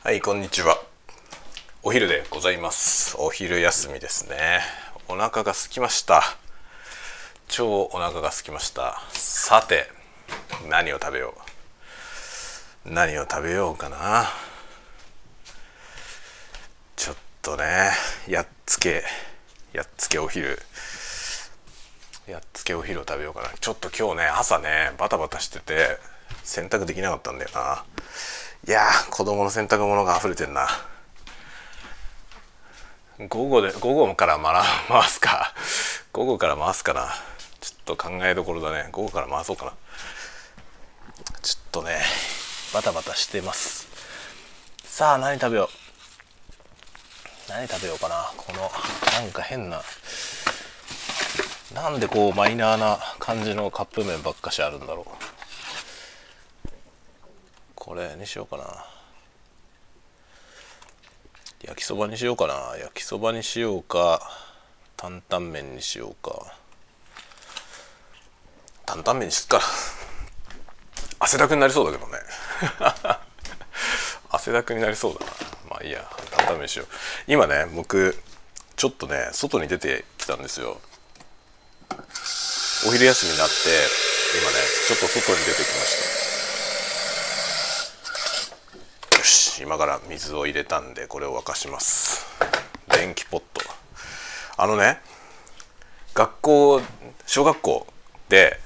はいこんにちは。お昼でございます。お昼休みですね。お腹が空きました。超お腹が空きました。さて何を食べよう？何を食べようかな？ちょっとねやっつけやっつけお昼。やっつけお昼を食べようかな。ちょっと今日ね朝ねバタバタしてて洗濯できなかったんだよな。いやー子供の洗濯物が溢れてんな。午後で午後から回すか。午後から回すかな。ちょっと考えどころだね。午後から回そうかな。ちょっとねバタバタしてます。さあ何食べよう。何食べようかな。このなんか変ななんでこうマイナーな感じのカップ麺ばっかしあるんだろう。これにしようかな。焼きそばにしようかな。焼きそばにしようか。担々麺にしようか。担々麺にすっか 汗だくになりそうだけどね。汗だくになりそうだな。まあいいや。担々麺にしよう。今ね僕ちょっとね外に出てきたんですよ。お昼休みになって今ねちょっと外に出てきました。今から水を入れたんでこれを沸かします。電気ポット。あのね学校小学校で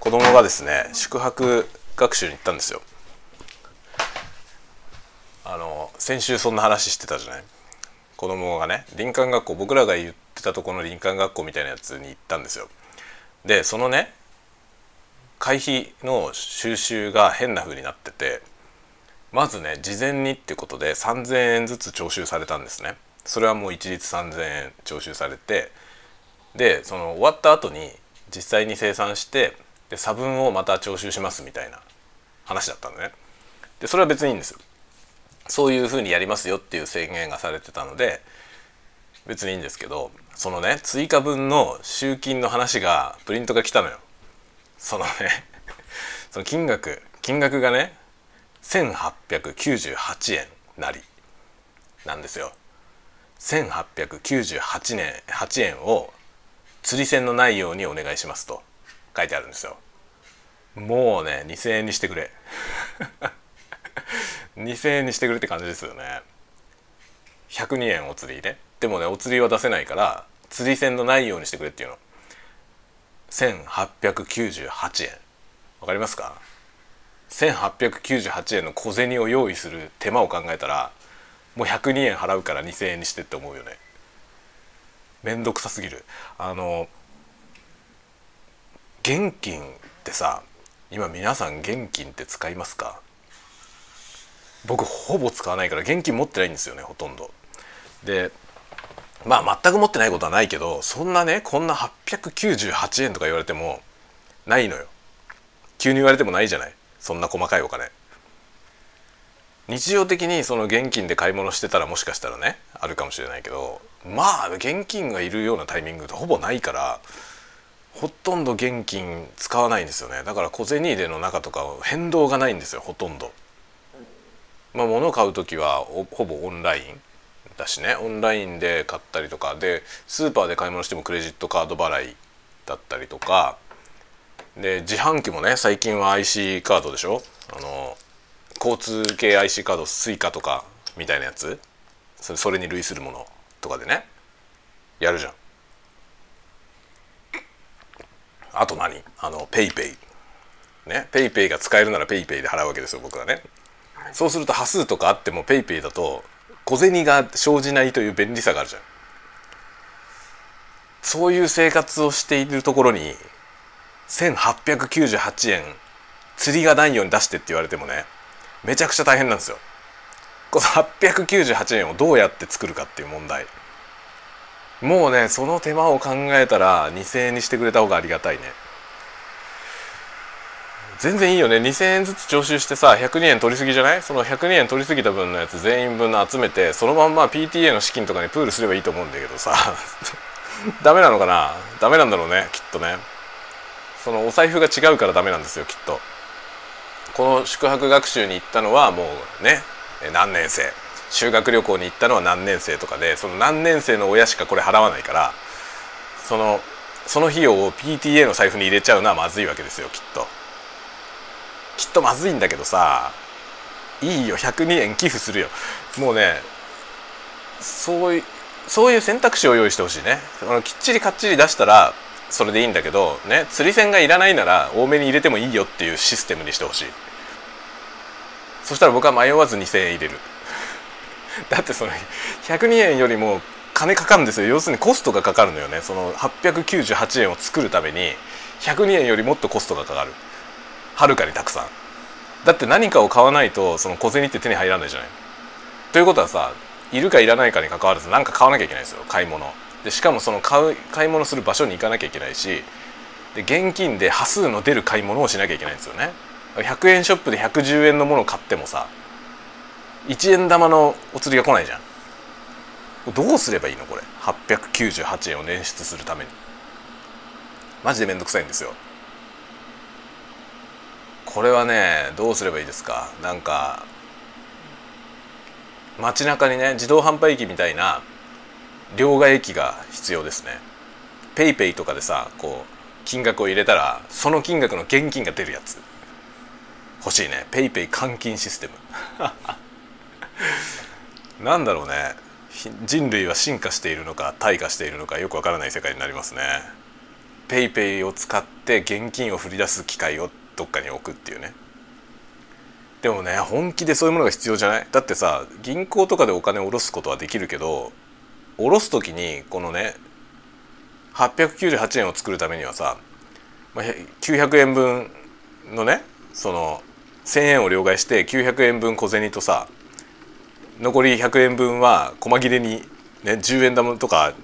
子供がですね宿泊学習に行ったんですよ。あの先週そんな話してたじゃない？子供がね林間学校僕らが言ってたとこの林間学校みたいなやつに行ったんですよ。でそのね会費の収集が変な風になっててまずね事前にってことで3,000円ずつ徴収されたんですね。それはもう一律3,000円徴収されてでその終わった後に実際に生産してで差分をまた徴収しますみたいな話だったんでね。でそれは別にいいんですよ。そういうふうにやりますよっていう宣言がされてたので別にいいんですけどそのね追加分の集金の話がプリントが来たのよ。そのねその金額金額がね1898円なりなんですよ。1898年8円を釣り銭のないようにお願いしますと書いてあるんですよ。もうね2000円にしてくれ。2000円にしてくれって感じですよね。102円お釣りねでもねお釣りは出せないから釣り銭のないようにしてくれっていうの。1898円。わかりますか？1898円の小銭を用意する手間を考えたらもう102円払うから2,000円にしてって思うよね。めんどくさすぎる。あの現金ってさ今皆さん現金って使いますか？僕ほぼ使わないから現金持ってないんですよねほとんど。でまあ全く持ってないことはないけどそんなねこんな898円とか言われてもないのよ。急に言われてもないじゃない。そんな細かいお金。日常的にその現金で買い物してたらもしかしたらねあるかもしれないけどまあ現金がいるようなタイミングってほぼないからほとんど現金使わないんですよね。だから小銭入れの中とか変動がないんですよほとんど。まあ、物を買う時はほぼオンラインだしね。オンラインで買ったりとか。でスーパーで買い物してもクレジットカード払いだったりとかで自販機もね最近は IC カードでしょ？あの交通系 IC カード Suica とかみたいなやつ？それそれに類するものとかでね？やるじゃん。あと何？あの PayPay ね？PayPay が使えるなら PayPay で払うわけですよ僕はねそうすると端数とかあっても PayPay だと小銭が生じないという便利さがあるじゃん。そういう生活をしているところに1898円。釣りがないように出してって言われてもねめちゃくちゃ大変なんですよ。この898円をどうやって作るかっていう問題。もうねその手間を考えたら2,000円にしてくれた方がありがたいね。全然いいよね。2,000円ずつ徴収してさ102円取りすぎじゃない？その102円取りすぎた分のやつ全員分の集めてそのまんま PTA の資金とかにプールすればいいと思うんだけどさ。ダメなのかな？ダメなんだろうねきっとね。そのお財布が違うからダメなんですよきっと。この宿泊学習に行ったのはもうね何年生。修学旅行に行ったのは何年生とかでその何年生の親しかこれ払わないからそのその費用を PTA の財布に入れちゃうのはまずいわけですよきっと。きっとまずいんだけどさいいよ102円寄付するよ。もうねそういうそういう選択肢を用意してほしいね。きっちりかっちり出したらそれでいいんだけどね釣り銭がいらないなら多めに入れてもいいよっていうシステムにしてほしい。そしたら僕は迷わず2,000円入れる。だってその102円よりも金かかるんですよ。要するにコストがかかるのよね。その898円を作るために102円よりもっとコストがかかる。はるかにたくさん。だって何かを買わないとその小銭って手に入らないじゃない。ということはさいるかいらないかに関わらず何か買わなきゃいけないですよ。買い物。でしかもその買う買い物する場所に行かなきゃいけないしで現金で端数の出る買い物をしなきゃいけないんですよね。100円ショップで110円のものを買ってもさ1円玉のお釣りが来ないじゃん。どうすればいいのこれ？898円を捻出するために。マジでめんどくさいんですよ。これはねどうすればいいですか？なんか街中にね自動販売機みたいな両替機が必要ですね。ペイペイとかでさこう金額を入れたらその金額の現金が出るやつ。欲しいね。ペイペイ換金システム。なんだろうね。人類は進化しているのか退化しているのかよくわからない世界になりますね。ペイペイを使って現金を振り出す機会をどっかに置くっていうね。でもね本気でそういうものが必要じゃない？だってさ銀行とかでお金を下ろすことはできるけど下ろす時にこのね898円を作るためにはさ900円分のねその1,000円を両替して900円分小銭とさ残り100円分は細切れに、ね、10円玉とか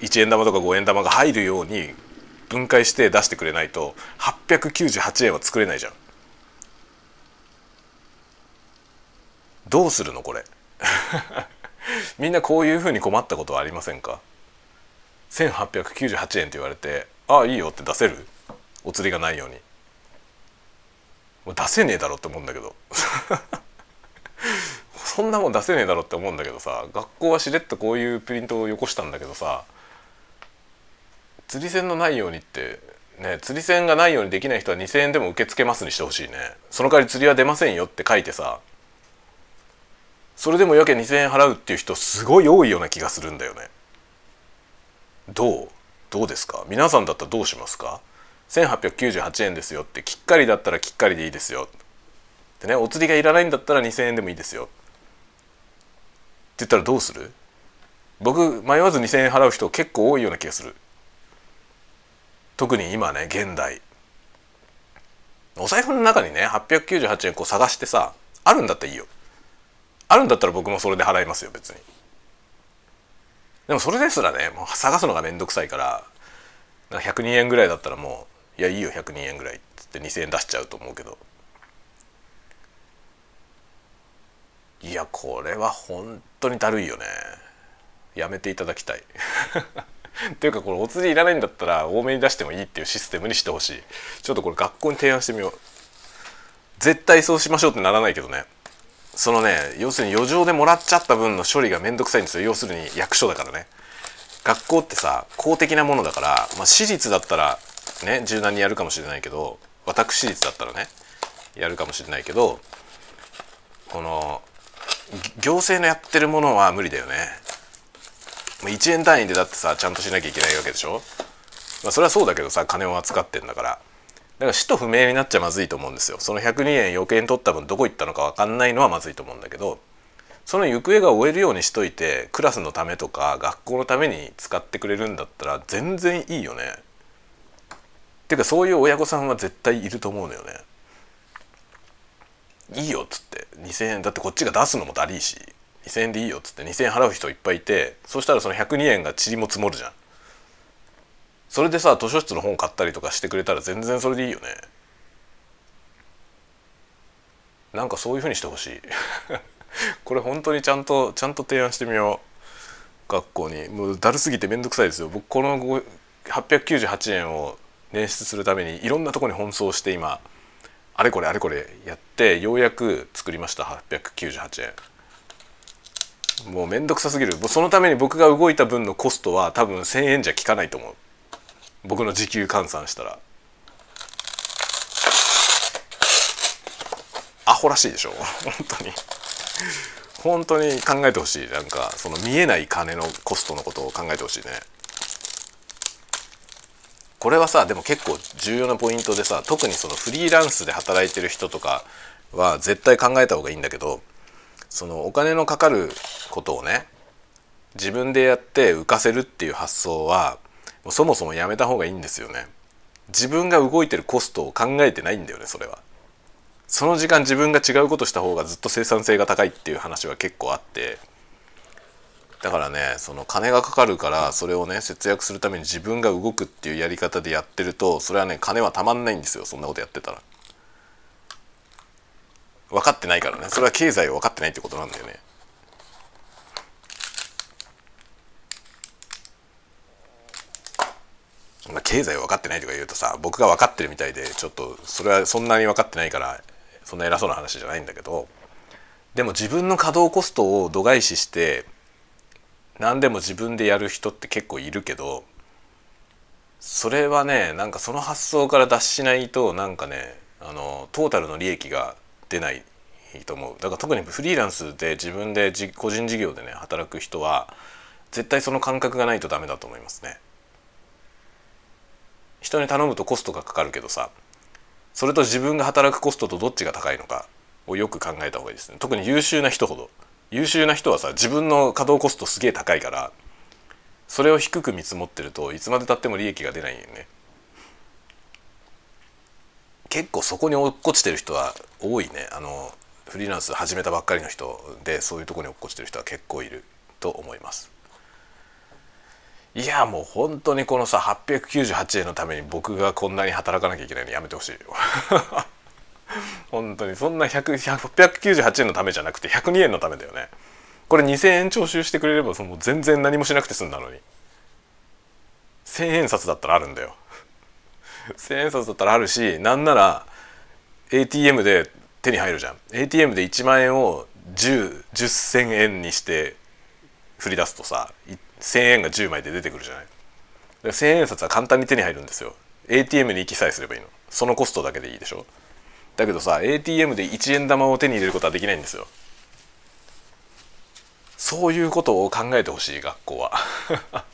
1円玉とか5円玉が入るように分解して出してくれないと898円は作れないじゃん。どうするのこれ？みんなこういうふうに困ったことはありませんか？1898円って言われて「ああいいよ」って出せる？お釣りがないように。出せねえだろって思うんだけど。そんなもん出せねえだろって思うんだけどさ学校はしれっとこういうプリントをよこしたんだけどさ釣り銭のないようにってね釣り銭がないようにできない人は2,000円でも受け付けますにしてほしいね。その代わり釣りは出ませんよって書いてさそれでもやけ2,000円払うっていう人すごい多いような気がするんだよね。どう？どうですか？皆さんだったらどうしますか？1898円ですよってきっかりだったらきっかりでいいですよ。でねお釣りがいらないんだったら2,000円でもいいですよ。って言ったらどうする？僕迷わず2,000円払う人結構多いような気がする。特に今ね現代。お財布の中にね898円こう探してさあるんだったらいいよ。あるんだったら僕もそれで払いますよ別に。でもそれですらねもう探すのが面倒くさいから102円ぐらいだったらもういやいいよ102円ぐらいっつって2,000円出しちゃうと思うけど。いやこれは本当にだるいよね。やめていただきたい。っていうかこれお釣りいらないんだったら多めに出してもいいっていうシステムにしてほしい。ちょっとこれ学校に提案してみよう。絶対そうしましょうってならないけどね。そのね要するに余剰でもらっちゃった分の処理がめんどくさいんですよ。要するに役所だからね。学校ってさ公的なものだから、まあ、私立だったらね柔軟にやるかもしれないけど私立だったらねやるかもしれないけどこの行政のやってるものは無理だよね。1円単位でだってさちゃんとしなきゃいけないわけでしょ、まあ、それはそうだけどさ金を扱ってんだから。だから使途不明になっちゃまずいと思うんですよ。その102円余計に取った分どこ行ったのか分かんないのはまずいと思うんだけどその行方が追えるようにしといてクラスのためとか学校のために使ってくれるんだったら全然いいよね。っていうかそういう親御さんは絶対いると思うのよね。いいよっつって。2,000円だってこっちが出すのもだりいし。2,000円でいいよっつって。2,000円払う人いっぱいいてそしたらその102円が塵も積もるじゃん。それでさ図書室の本買ったりとかしてくれたら全然それでいいよね。なんかそういうふうにしてほしい。これ本当にちゃんとちゃんと提案してみよう。学校に。もうだるすぎて面倒くさいですよ。僕この898円を捻出するためにいろんなとこに奔走して今あれこれあれこれやってようやく作りました898円。もうめんどくさすぎる。そのために僕が動いた分のコストは多分1,000円じゃ効かないと思う。僕の時給換算したら。アホらしいでしょ。本当に。本当に考えてほしい。なんかその見えない金のコストのことを考えてほしいね。これはさでも結構重要なポイントでさ特にそのフリーランスで働いてる人とかは絶対考えた方がいいんだけどそのお金のかかることをね自分でやって浮かせるっていう発想はそもそもやめた方がいいんですよね。自分が動いてるコストを考えてないんだよねそれは。その時間自分が違うことした方がずっと生産性が高いっていう話は結構あって。だからねその金がかかるからそれをね節約するために自分が動くっていうやり方でやってるとそれはね金はたまんないんですよそんなことやってたら。分かってないからね。それは経済を分かってないってことなんだよね。まあ、経済分かってないとか言うとさ僕が分かってるみたいでちょっとそれはそんなに分かってないからそんな偉そうな話じゃないんだけどでも自分の稼働コストを度外視して何でも自分でやる人って結構いるけどそれはねなんかその発想から脱しないとなんかねあのトータルの利益が出ないと思うだから特にフリーランスで自分で個人事業でね働く人は絶対その感覚がないとダメだと思いますね。人に頼むとコストがかかるけどさそれと自分が働くコストとどっちが高いのかをよく考えた方がいいですね。特に優秀な人ほど。優秀な人はさ自分の稼働コストすげえ高いからそれを低く見積もってるといつまでたっても利益が出ないよね。結構そこに落っこちてる人は多いね。あのフリーランス始めたばっかりの人でそういうとこに落っこちてる人は結構いると思います。いやもう本当にこのさ898円のために僕がこんなに働かなきゃいけないのやめてほしいよ。本当にそんな898円のためじゃなくて102円のためだよね。これ2000円徴収してくれればその全然何もしなくて済んだのに。1000円札だったらあるんだよ。1000円札だったらあるしなんなら ATM で手に入るじゃん。ATM で1万円を10 10千円にして振り出すとさ1,000円が10枚で出てくるじゃない。1,000円札は簡単に手に入るんですよ。ATM に行きさえすればいいの。そのコストだけでいいでしょ。だけどさ ATM で1円玉を手に入れることはできないんですよ。そういうことを考えてほしい学校は。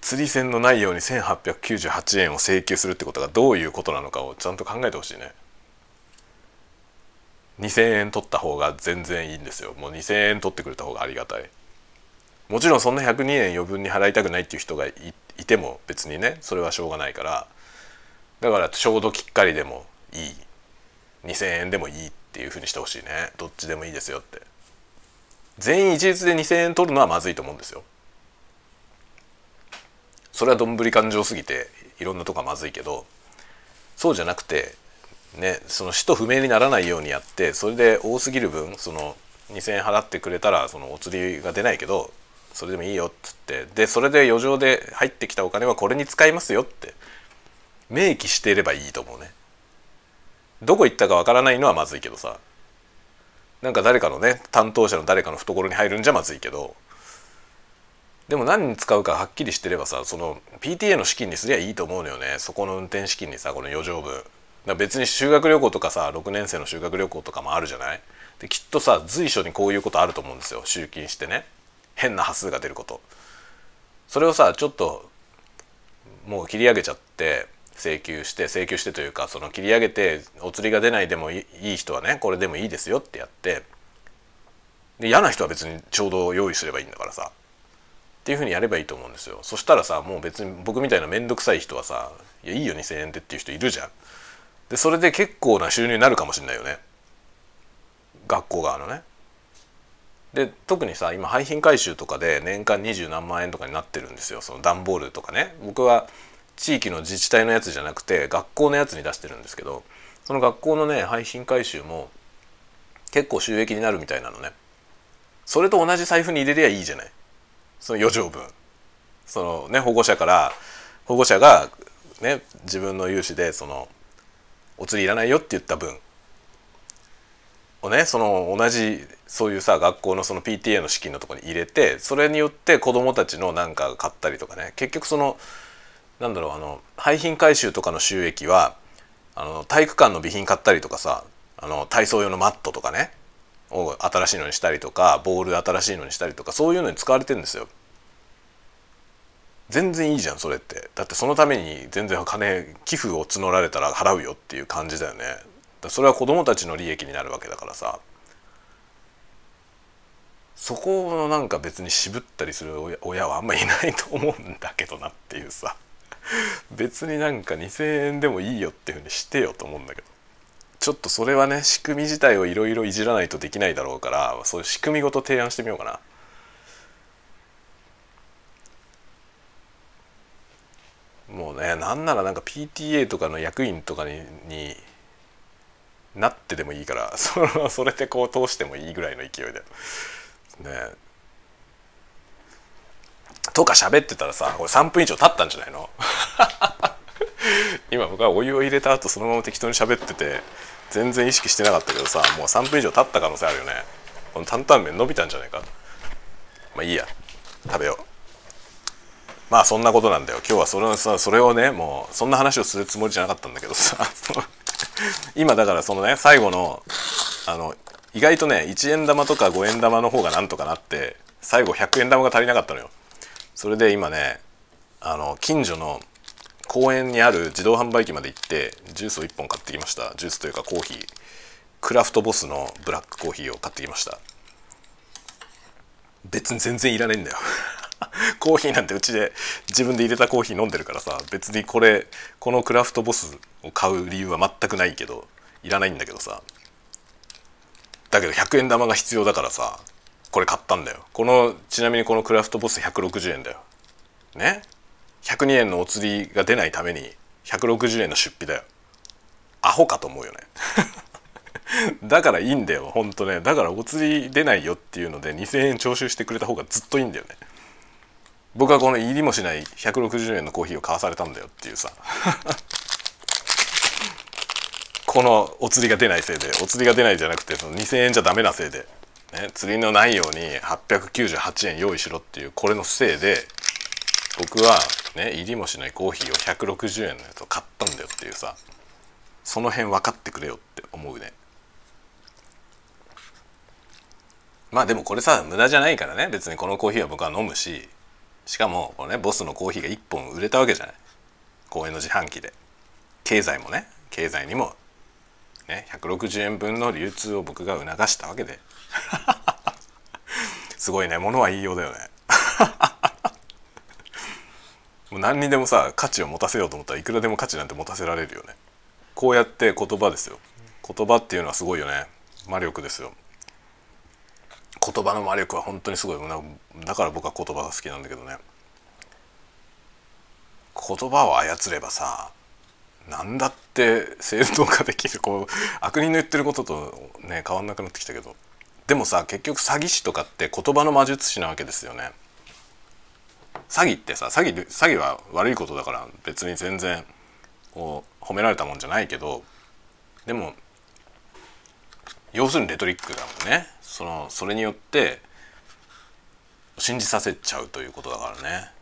釣り銭のないように1898円を請求するってことがどういうことなのかをちゃんと考えてほしいね。2,000円取った方が全然いいんですよ。もう2,000円取ってくれた方がありがたい。もちろんそんな102円余分に払いたくないっていう人がいても別にねそれはしょうがないから。だからちょうどきっかりでもいい。2,000円でもいいっていうふうにしてほしいね。どっちでもいいですよって。全員一律で2,000円取るのはまずいと思うんですよ。それはどんぶり勘定すぎていろんなとこはまずいけどそうじゃなくてねその使途不明にならないようにやってそれで多すぎる分その2,000円払ってくれたらそのお釣りが出ないけどそれでもいいよっつって。でそれで余剰で入ってきたお金はこれに使いますよって。明記していればいいと思うね。どこ行ったかわからないのはまずいけどさ。なんか誰かのね担当者の誰かの懐に入るんじゃまずいけど。でも何に使うかはっきりしてればさその PTA の資金にすりゃいいと思うのよね。そこの運転資金にさこの余剰分。だ別に修学旅行とかさ6年生の修学旅行とかもあるじゃない。できっとさ随所にこういうことあると思うんですよ。集金してね。変な端数が出ることそれをさちょっともう切り上げちゃって請求して請求してというかその切り上げてお釣りが出ないでもいい人はねこれでもいいですよってやってで嫌な人は別にちょうど用意すればいいんだからさっていうふうにやればいいと思うんですよそしたらさもう別に僕みたいな面倒くさい人はさ「いやいいよ2,000円で」っていう人いるじゃん。でそれで結構な収入になるかもしれないよね学校側のね。で特にさ今廃品回収とかで年間二十何万円とかになってるんですよ。その段ボールとかね。僕は地域の自治体のやつじゃなくて学校のやつに出してるんですけどその学校のね廃品回収も結構収益になるみたいなのね。それと同じ財布に入れりゃいいじゃない。その余剰分。そのね保護者から保護者がね自分の融資でそのお釣りいらないよって言った分。をねその同じそういうさ学校のその PTA の資金のとこに入れてそれによって子どもたちのなんか買ったりとかね。結局そのなんだろうあの廃品回収とかの収益はあの体育館の備品買ったりとかさあの体操用のマットとかねを新しいのにしたりとかボール新しいのにしたりとかそういうのに使われてるんですよ。全然いいじゃんそれって。だってそのために全然金寄付を募られたら払うよっていう感じだよね。それは子供たちの利益になるわけだからさ。そこをなんか別に渋ったりする親はあんまいないと思うんだけどなっていうさ。別になんか2,000円でもいいよっていうふうにしてよと思うんだけど。ちょっとそれはね仕組み自体をいろいろいじらないとできないだろうからそういう仕組みごと提案してみようかな。もうねなんならなんか PTA とかの役員とかになってでもいいから そのそれでこう通してもいいぐらいの勢いで。ね。とか喋ってたらさこれ3分以上経ったんじゃないの？今僕はお湯を入れた後そのまま適当に喋ってて全然意識してなかったけどさもう3分以上経った可能性あるよね。この担々麺伸びたんじゃないか？まあいいや。食べよう。まあそんなことなんだよ。今日はそれさそれをねもうそんな話をするつもりじゃなかったんだけどさ今だからそのね最後のあの意外とね1円玉とか5円玉の方がなんとかなって最後100円玉が足りなかったのよ。それで今ねあの近所の公園にある自動販売機まで行ってジュースを1本買ってきました。ジュースというかコーヒー。クラフトボスのブラックコーヒーを買ってきました。別に全然いらないんだよ。コーヒーなんてうちで自分で入れたコーヒー飲んでるからさ別にこれこのクラフトボスを買う理由は全くないけどいらないんだけどさ。だけど100円玉が必要だからさこれ買ったんだよ。このちなみにこのクラフトボス160円だよ。ね？102円のお釣りが出ないために160円の出費だよ。アホかと思うよね。だからいいんだよほんとね。だからお釣り出ないよっていうので2,000円徴収してくれた方がずっといいんだよね。僕はこの入りもしない160円のコーヒーを買わされたんだよっていうさ。このお釣りが出ないせいでお釣りが出ないじゃなくてその2,000円じゃダメなせいで、ね、釣りのないように898円用意しろっていうこれのせいで僕はね入りもしないコーヒーを160円のやつを買ったんだよっていうさ。その辺分かってくれよって思うね。まあでもこれさ無駄じゃないからね。別にこのコーヒーは僕は飲むししかもこのねボスのコーヒーが1本売れたわけじゃない。公園の自販機で。経済もね経済にもね160円分の流通を僕が促したわけで。すごいね物は言いようだよね。もう何にでもさ価値を持たせようと思ったらいくらでも価値なんて持たせられるよね。こうやって言葉ですよ。言葉っていうのはすごいよね。魔力ですよ。言葉の魔力は本当にすごい。だから僕は言葉が好きなんだけどね。言葉を操ればさ何だって正当化できる。こう悪人の言ってることとね変わんなくなってきたけど。でもさ結局詐欺師とかって言葉の魔術師なわけですよね。詐欺ってさ詐欺詐欺は悪いことだから別に全然こう褒められたもんじゃないけど。でも要するにレトリックだもんね。そのそれによって信じさせちゃうということだからね。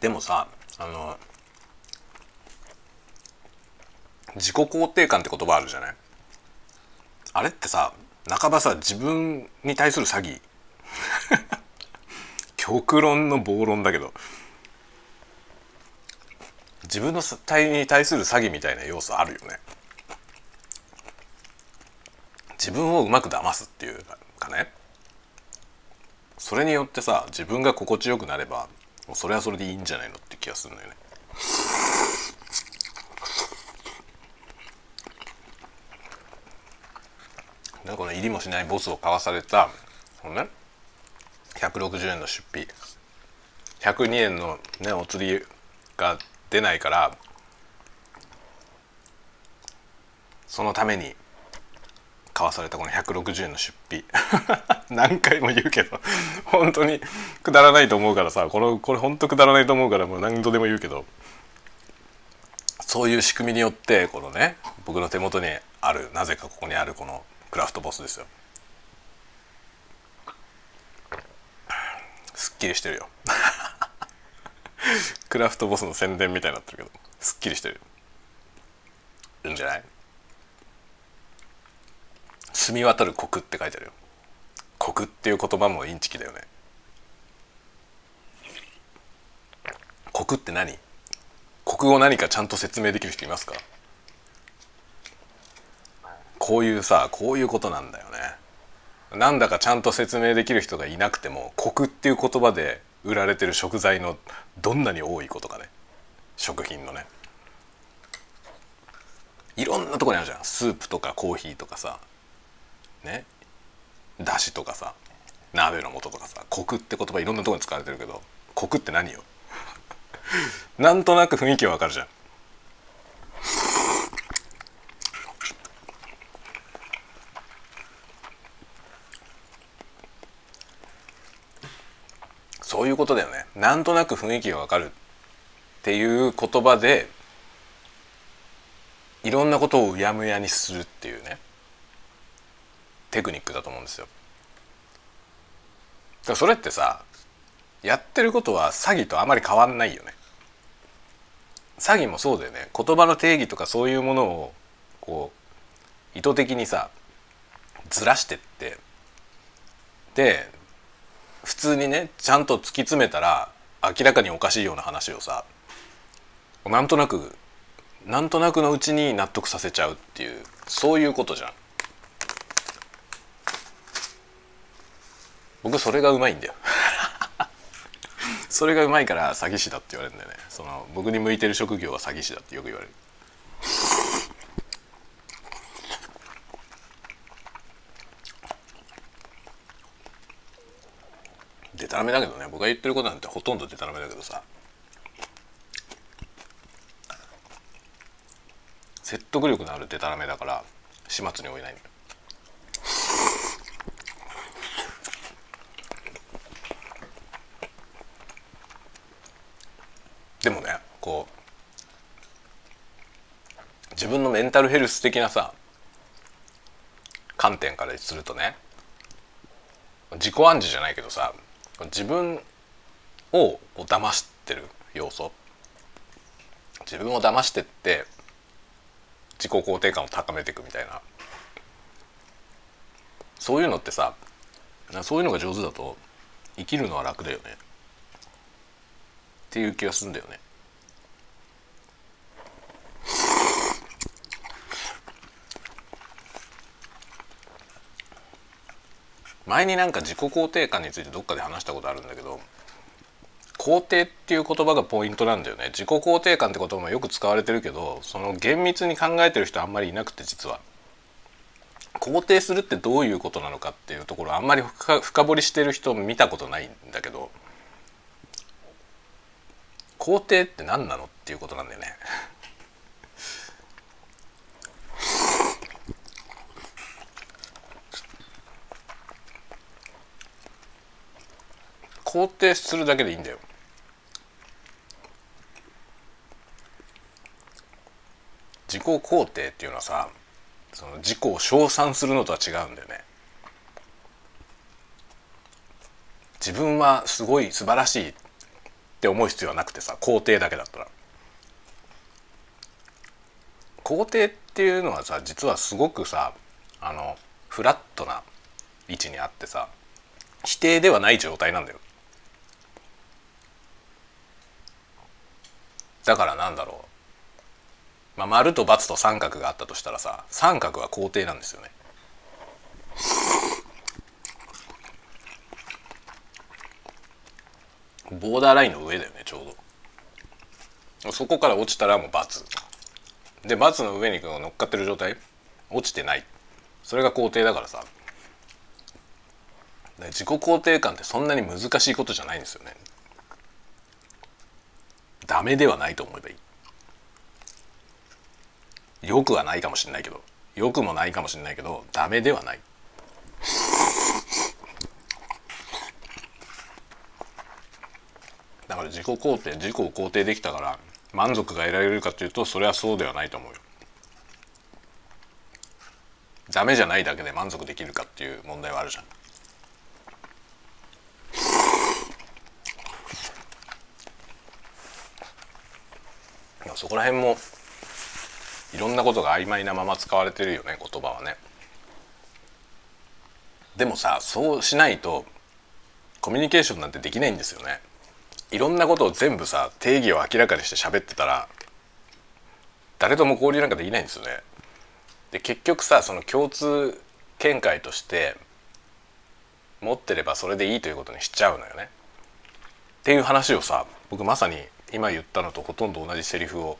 でもさあの自己肯定感って言葉あるじゃない？あれってさ半ばさ自分に対する詐欺。極論の暴論だけど。自分の体に対する詐欺みたいな要素あるよね。自分をうまく騙すっていうかね。それによってさ自分が心地よくなればそれはそれでいいんじゃないのって気がするんだよね。だこの入りもしないボスを買わされたこのね160円の出費。102円のねお釣りが出ないからそのために買わされたこの160円の出費。何回も言うけど本当にくだらないと思うからさこのこれ本当くだらないと思うからもう何度でも言うけどそういう仕組みによってこのね僕の手元にあるなぜかここにあるこのクラフトボスですよ。すっきりしてるよ。クラフトボスの宣伝みたいになってるけどすっきりしてるいいんじゃない？澄み渡るコクって書いてあるよ。コクっていう言葉もインチキだよね。コクって何？コクを何かちゃんと説明できる人いますか？こういうさこういうことなんだよね。なんだかちゃんと説明できる人がいなくてもコクっていう言葉で売られてる食材のどんなに多いことかね。食品のね。いろんなとこにあるじゃん。スープとかコーヒーとかさ。ね。だしとかさ。鍋の素とかさ。コクって言葉いろんなとこに使われてるけどコクって何よ？なんとなく雰囲気はわかるじゃん。そういうことだよねなんとなく雰囲気がわかるっていう言葉でいろんなことをうやむやにするっていうねテクニックだと思うんですよ。だそれってさやってることは詐欺とあまり変わんないよね。詐欺もそうだよね言葉の定義とかそういうものをこう意図的にさずらしてってで普通にねちゃんと突き詰めたら明らかにおかしいような話をさなんとなくなんとなくのうちに納得させちゃうっていうそういうことじゃん。僕それがうまいんだよ。それがうまいから詐欺師だって言われるんだよね。その僕に向いてる職業は詐欺師だってよく言われるでたらめだけどね。僕が言ってることなんてほとんどでたらめだけどさ。説得力のあるデタラメだから始末に追えないんだよ。でもねこう自分のメンタルヘルス的なさ観点からするとね自己暗示じゃないけどさ自分をこう騙してる要素。自分を騙してって自己肯定感を高めていくみたいな。そういうのってさそういうのが上手だと生きるのは楽だよね。っていう気がするんだよね。前になんか自己肯定感についてどっかで話したことあるんだけど肯定っていう言葉がポイントなんだよね。自己肯定感って言葉もよく使われてるけどその厳密に考えてる人あんまりいなくて実は。肯定するってどういうことなのかっていうところあんまり深掘りしてる人見たことないんだけど肯定って何なのっていうことなんだよね。肯定するだけでいいんだよ。自己肯定っていうのはさその自己を称賛するのとは違うんだよね。自分はすごい素晴らしいって思う必要はなくてさ肯定だけだったら。肯定っていうのはさ実はすごくさあのフラットな位置にあってさ否定ではない状態なんだよ。だからなんだろう、まあ、丸と×と三角があったとしたらさ三角は肯定なんですよね。ボーダーラインの上だよねちょうど。そこから落ちたらもう×で×の上に乗っかってる状態。落ちてない。それが肯定だからさ。自己肯定感ってそんなに難しいことじゃないんですよね。ダメではないと思えばいい。よくはないかもしれないけど良くもないかもしれないけどダメではない。だから自己肯定自己を肯定できたから満足が得られるかというとそれはそうではないと思うよ。ダメじゃないだけで満足できるかっていう問題はあるじゃん。そこら辺もいろんなことが曖昧なまま使われてるよね言葉はね。でもさそうしないとコミュニケーションなんてできないんですよね。いろんなことを全部さ定義を明らかにして喋ってたら誰とも交流なんかできないんですよね。で結局さその共通見解として持ってればそれでいいということにしちゃうのよね。っていう話をさ僕まさに今言ったのとほとんど同じセリフを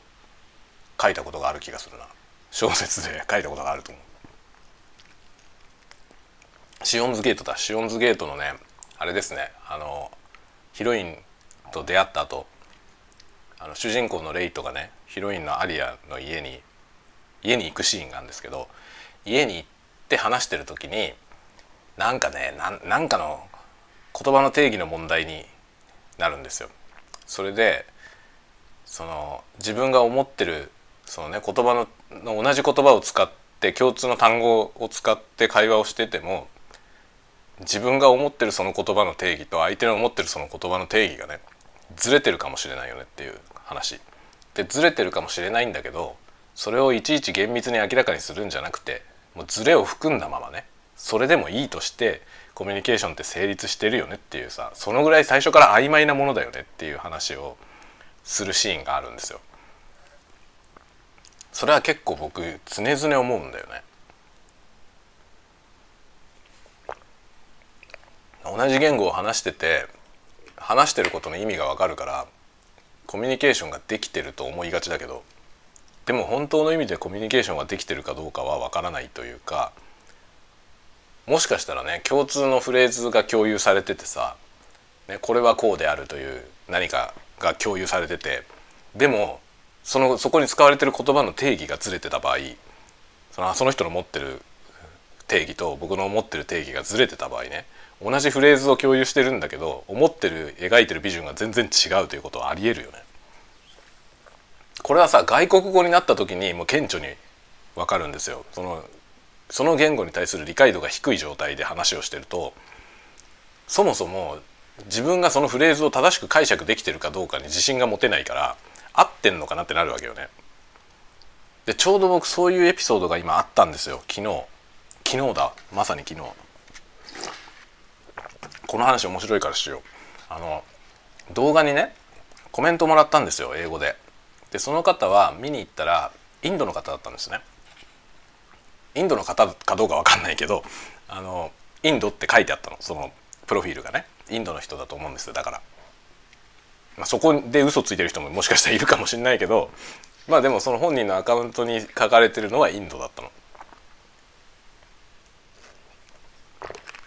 書いたことがある気がするな。小説で書いたことがあると思う。シオンズゲートだ。シオンズゲートのねあれですね。あのヒロインと出会った後あの主人公のレイトがねヒロインのアリアの家に家に行くシーンがあるんですけど家に行って話してる時になんかねなんかの言葉の定義の問題になるんですよ。それでその自分が思ってるそのね言葉の同じ言葉を使って共通の単語を使って会話をしてても自分が思ってるその言葉の定義と相手の思ってるその言葉の定義がねずれてるかもしれないよねっていう話。でずれてるかもしれないんだけどそれをいちいち厳密に明らかにするんじゃなくてもうずれを含んだままねそれでもいいとしてコミュニケーションって成立してるよねっていうさそのぐらい最初から曖昧なものだよねっていう話をするシーンがあるんですよ。それは結構僕常々思うんだよね。同じ言語を話してて話してることの意味がわかるからコミュニケーションができてると思いがちだけどでも本当の意味でコミュニケーションができてるかどうかはわからないというかもしかしたらね共通のフレーズが共有されててさ、ね、これはこうであるという何かが共有されててでもそのそこに使われてる言葉の定義がずれてた場合そのその人の持ってる定義と僕の思ってる定義がずれてた場合ね同じフレーズを共有してるんだけど思ってる描いてるビジョンが全然違うということはありえるよね。これはさ外国語になった時にもう顕著に分かるんですよ。そのその言語に対する理解度が低い状態で話をしてるとそもそも自分がそのフレーズを正しく解釈できてるかどうかに自信が持てないから合ってんのかなってなるわけよね。でちょうど僕そういうエピソードが今あったんですよ。昨日。昨日だ。まさに昨日。この話面白いからしよう。あの動画にねコメントもらったんですよ英語で。でその方は見に行ったらインドの方だったんですね。インドの方かどうか分かんないけどあのインドって書いてあったの。そのプロフィールがね。インドの人だと思うんですだから、まあ、そこで嘘ついてる人ももしかしたらいるかもしれないけどまあでもその本人のアカウントに書かれてるのはインドだったの。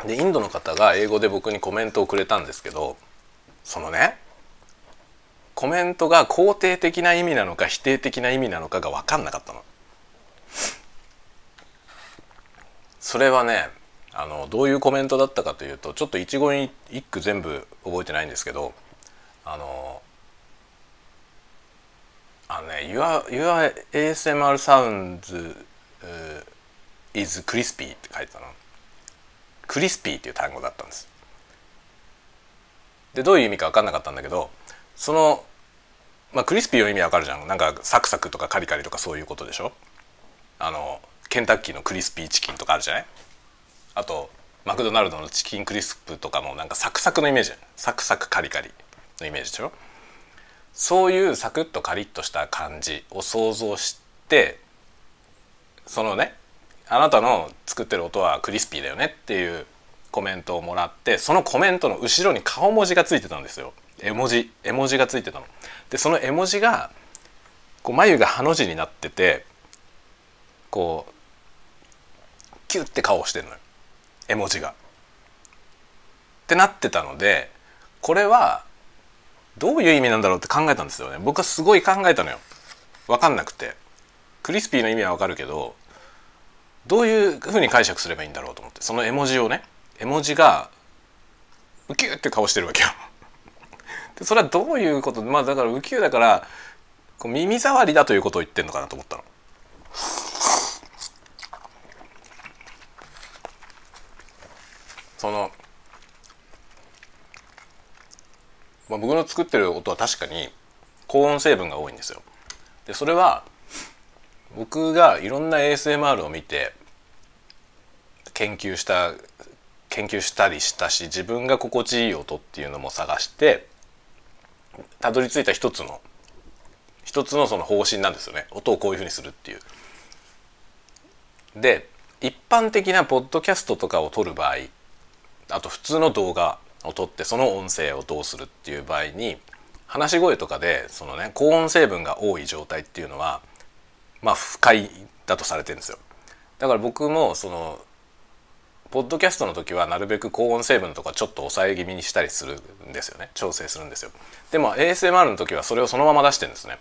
でインドの方が英語で僕にコメントをくれたんですけどそのねコメントが肯定的な意味なのか否定的な意味なのかが分かんなかったの。それはねあのどういうコメントだったかというとちょっと一言一句全部覚えてないんですけどあのあのね YourASMR sounds、is crispy って書いてたの。クリスピーっていう単語だったんです。でどういう意味か分かんなかったんだけどそのまあクリスピーの意味わかるじゃん。なんかサクサクとかカリカリとかそういうことでしょ？あのケンタッキーのクリスピーチキンとかあるじゃない？あとマクドナルドのチキンクリスプとかもなんかサクサクのイメージサクサクカリカリのイメージでしょ？そういうサクッとカリッとした感じを想像してそのねあなたの作ってる音はクリスピーだよねっていうコメントをもらってそのコメントの後ろに顔文字がついてたんですよ。絵文字絵文字がついてたの。でその絵文字がこう眉がハの字になっててこうキュッて顔をしてるのよ。絵文字が。ってなってたのでこれはどういう意味なんだろうって考えたんですよね僕はすごい考えたのよ分かんなくてクリスピーの意味は分かるけどどういうふうに解釈すればいいんだろうと思ってその絵文字をね絵文字がウキューって顔してるわけよ。でそれはどういうこと？まあだからウキュだからこう耳障りだということを言ってんのかなと思ったの。その、まあ、僕の作ってる音は確かに高音成分が多いんですよ。でそれは僕がいろんな ASMR を見て研究した研究したりしたし自分が心地いい音っていうのも探してたどり着いた一つの一つのその方針なんですよね音をこういうふうにするっていう。で一般的なポッドキャストとかを撮る場合あと普通の動画を撮ってその音声をどうするっていう場合に話し声とかでそのね高音成分が多い状態っていうのはまあ不快だとされてるんですよ。だから僕もそのポッドキャストの時はなるべく高音成分とかちょっと抑え気味にしたりするんですよね。調整するんですよ。でも ASMR の時はそれをそのまま出してるんですね。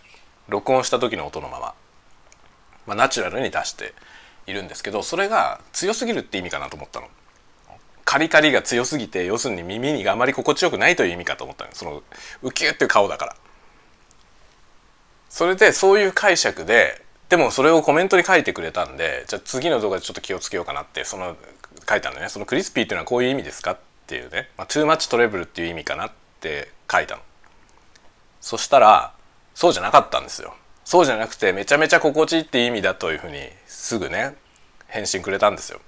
録音した時の音のまま、まあ、ナチュラルに出しているんですけどそれが強すぎるって意味かなと思ったの。カリカリが強すぎて要するに耳にあまり心地よくないという意味かと思ったの。そのウキューっていう顔だから。それでそういう解釈ででもそれをコメントに書いてくれたんでじゃあ次の動画でちょっと気をつけようかなってその書いたのね。そのクリスピーっていうのはこういう意味ですかっていうね、まあ、トゥーマッチトレブルっていう意味かなって書いたの。そしたらそうじゃなかったんですよ。そうじゃなくてめちゃめちゃ心地いいって意味だというふうにすぐね返信くれたんですよ。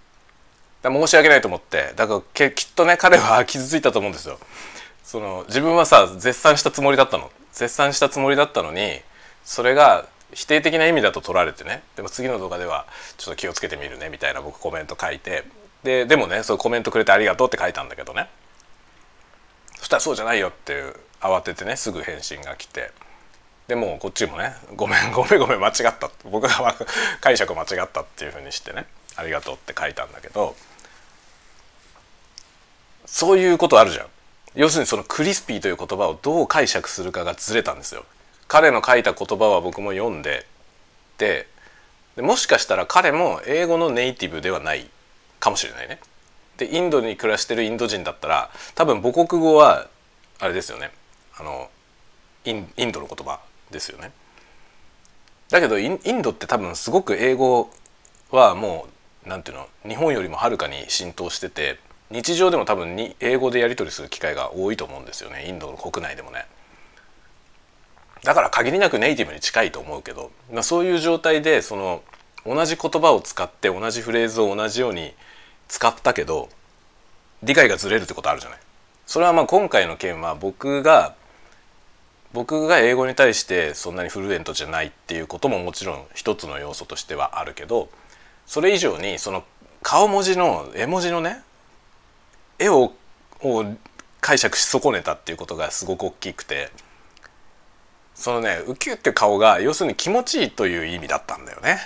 申し訳ないと思ってだからきっとね彼は傷ついたと思うんですよ。その自分はさ絶賛したつもりだったの。絶賛したつもりだったのにそれが否定的な意味だと取られてね。でも次の動画ではちょっと気をつけてみるねみたいな僕コメント書いて。ででもねそうコメントくれてありがとうって書いたんだけどね。そしたらそうじゃないよっていう慌ててねすぐ返信が来て。でもうこっちもね ごめんごめんごめん間違った。僕が解釈間違ったっていうふうにしてねありがとうって書いたんだけど。そういうことあるじゃん。要するにそのクリスピーという言葉をどう解釈するかがずれたんですよ。彼の書いた言葉は僕も読んででもしかしたら彼も英語のネイティブではないかもしれないね。でインドに暮らしてるインド人だったら多分母国語はあれですよね。あのインインドの言葉ですよね。だけどインドって多分すごく英語はもう何ていうの日本よりもはるかに浸透してて日常でも多分に英語でやり取りする機会が多いと思うんですよねインドの国内でもね。だから限りなくネイティブに近いと思うけど、まあ、そういう状態でその同じ言葉を使って同じフレーズを同じように使ったけど理解がずれるってことあるじゃない。それはまあ今回の件は僕が僕が英語に対してそんなにフルエントじゃないっていうことももちろん一つの要素としてはあるけどそれ以上にその顔文字の絵文字のね絵をを解釈し損ねたっていうことがすごく大きくてそのねウキュって顔が要するに気持ちいいという意味だったんだよね。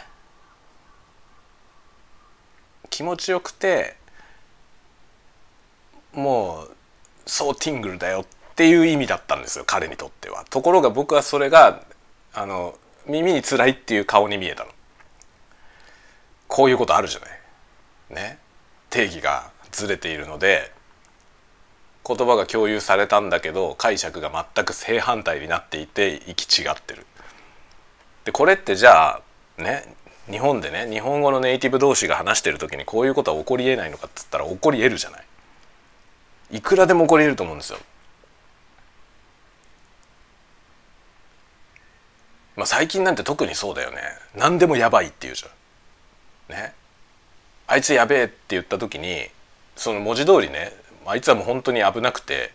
気持ちよくてもうそうティングルだよっていう意味だったんですよ彼にとっては。ところが僕はそれがあの耳に辛いっていう顔に見えたの。こういうことあるじゃない。ね。定義がずれているので言葉が共有されたんだけど解釈が全く正反対になっていて行き違ってる。でこれってじゃあね日本でね日本語のネイティブ同士が話してる時にこういうことは起こりえないのかっつったら起こりえるじゃない。いくらでも起こりえると思うんですよ。まあ最近なんて特にそうだよね。何でもやばいって言うじゃん。ね。あいつやべえって言った時にその文字通りねあいつはもう本当に危なくて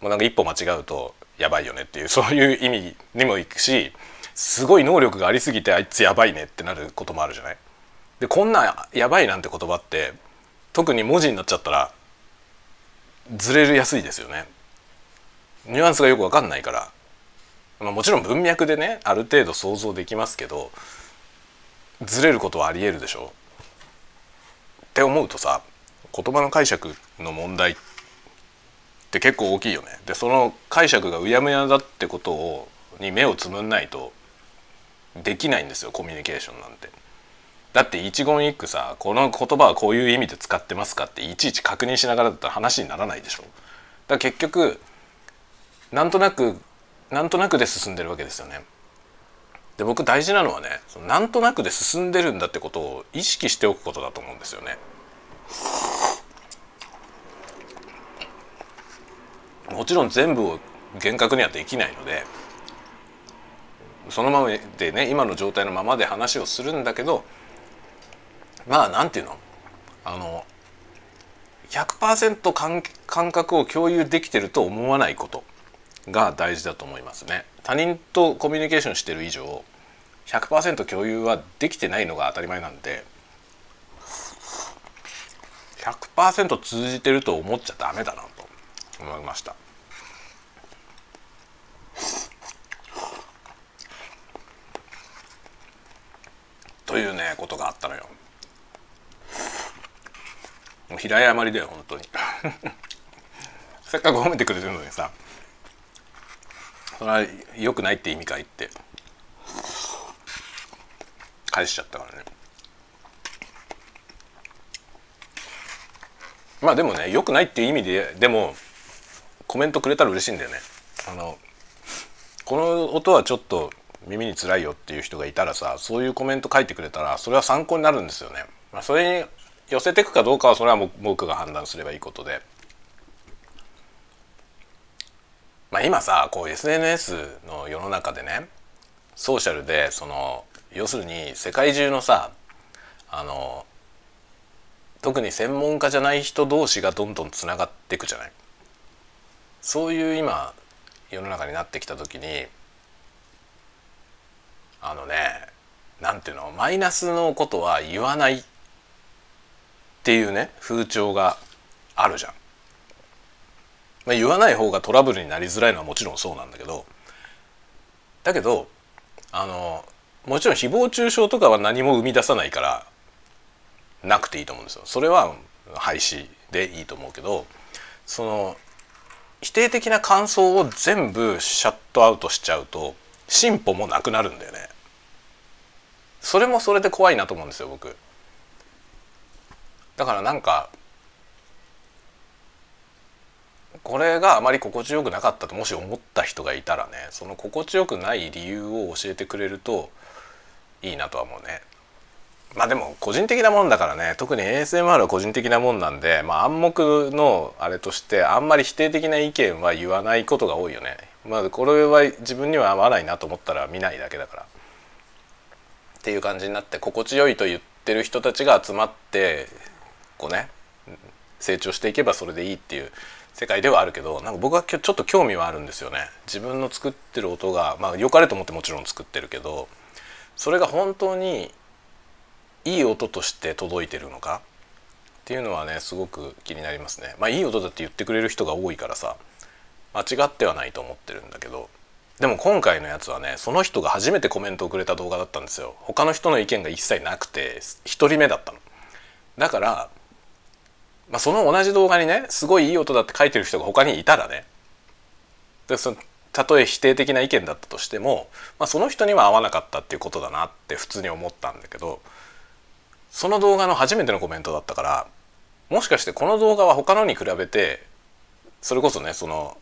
もうなんか一歩間違うとやばいよねっていうそういう意味にもいくしすごい能力がありすぎてあいつやばいねってなることもあるじゃない。でこんなやばいなんて言葉って特に文字になっちゃったらずれるやすいですよね。ニュアンスがよく分かんないから、まあ、もちろん文脈でねある程度想像できますけどずれることはありえるでしょって思うとさ言葉の解釈の問題って結構大きいよね。でその解釈がうやむやだってことをに目をつむんないとできないんですよコミュニケーションなんて。だって一言一句さこの言葉はこういう意味で使ってますかっていちいち確認しながらだったら話にならないでしょだから結局なんとなくなんとなくで進んでるわけですよねで僕大事なのはねそのなんとなくで進んでるんだってことを意識しておくことだと思うんですよねもちろん全部を厳格にはできないのでそのままでね今の状態のままで話をするんだけどまあなんていうの？あの100%感感覚を共有できてると思わないことが大事だと思いますね。他人とコミュニケーションしてる以上100%共有はできてないのが当たり前なんで100%通じてると思っちゃダメだな思いました。というねことがあったのよ。もう平謝りだよ本当に せっかく褒めてくれてるのにさそれは良くないって意味かいって返しちゃったからねまあでもね良くないっていう意味ででもコメントくれたら嬉しいんだよね。あのこの音はちょっと耳につらいよっていう人がいたらさそういうコメント書いてくれたらそれは参考になるんですよね、まあ、それに寄せていくかどうかはそれは僕が判断すればいいことで、まあ、今さこう SNS の世の中でねソーシャルでその要するに世界中のさあの特に専門家じゃない人同士がどんどんつながっていくじゃない。そういう今世の中になってきた時にあのねなんていうのマイナスのことは言わないっていうね風潮があるじゃん。まあ、言わない方がトラブルになりづらいのはもちろんそうなんだけどだけどあのもちろん誹謗中傷とかは何も生み出さないからなくていいと思うんですよ。それは廃止でいいと思うけどその否定的な感想を全部シャットアウトしちゃうと進歩もなくなるんだよね。それもそれで怖いなと思うんですよ僕。だからなんかこれがあまり心地よくなかったともし思った人がいたらねその心地よくない理由を教えてくれるといいなとは思うね。まあでも個人的なもんだからね特に ASMR は個人的なもんなんで、まあ、暗黙のあれとしてあんまり否定的な意見は言わないことが多いよね。まあこれは自分には合わないなと思ったら見ないだけだから。っていう感じになって心地よいと言ってる人たちが集まってこうね成長していけばそれでいいっていう世界ではあるけどなんか僕はちょっと興味はあるんですよね自分の作ってる音がまあ良かれと思ってもちろん作ってるけどそれが本当にいい音として届いてるのか？っていうのはねすごく気になりますね。まあいい音だって言ってくれる人が多いからさ間違ってはないと思ってるんだけど。でも今回のやつはねその人が初めてコメントをくれた動画だったんですよ。他の人の意見が一切なくて1人目だったの。だからまあ、その同じ動画にねすごいいい音だって書いてる人が他にいたらねでそのたとえ否定的な意見だったとしても、まあ、その人には合わなかったっていうことだなって普通に思ったんだけどその動画の初めてのコメントだったからもしかしてこの動画は他のに比べてそれこそねその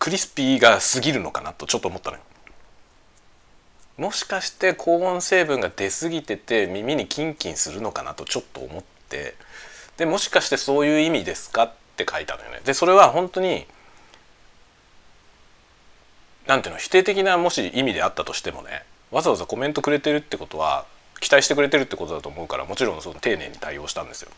クリスピーが過ぎるのかなとちょっと思ったのよ。もしかして高温成分が出過ぎてて耳にキンキンするのかなとちょっと思ってでもしかしてそういう意味ですかって書いたのよね。でそれは本当になんていうの否定的なもし意味であったとしてもねわざわざコメントくれてるってことは期待してくれてるってことだと思うからもちろんその丁寧に対応したんですよ。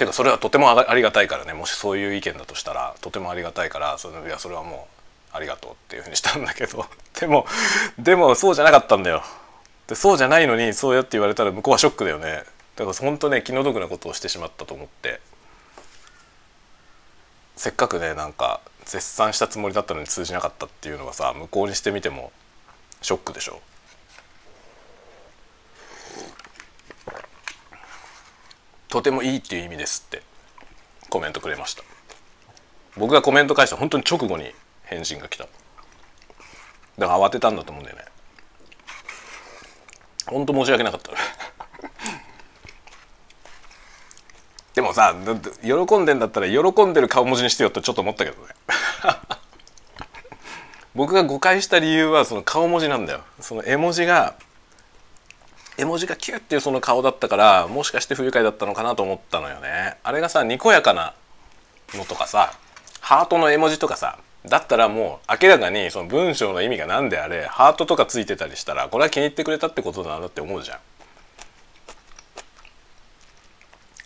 ていうかそれはとてもありがたいからねもしそういう意見だとしたらとてもありがたいからそのいやそれはもうありがとうっていうふうにしたんだけど でもでもそうじゃなかったんだよ。でそうじゃないのにそうやって言われたら向こうはショックだよね。だから本当ね気の毒なことをしてしまったと思ってせっかくねなんか絶賛したつもりだったのに通じなかったっていうのがさ向こうにしてみてもショックでしょとてもいいっていう意味ですってコメントくれました。僕がコメント返した本当に直後に返信が来た。だから慌てたんだと思うんだよね。ほんと申し訳なかった。でもさ喜んでんだったら喜んでる顔文字にしてよってちょっと思ったけどね。僕が誤解した理由はその顔文字なんだよ。その絵文字が絵文字がキュッていうその顔だったからもしかして不愉快だったのかなと思ったのよね。あれがさにこやかなのとかさハートの絵文字とかさだったらもう明らかにその文章の意味が何であれハートとかついてたりしたらこれは気に入ってくれたってことだなって思うじゃん。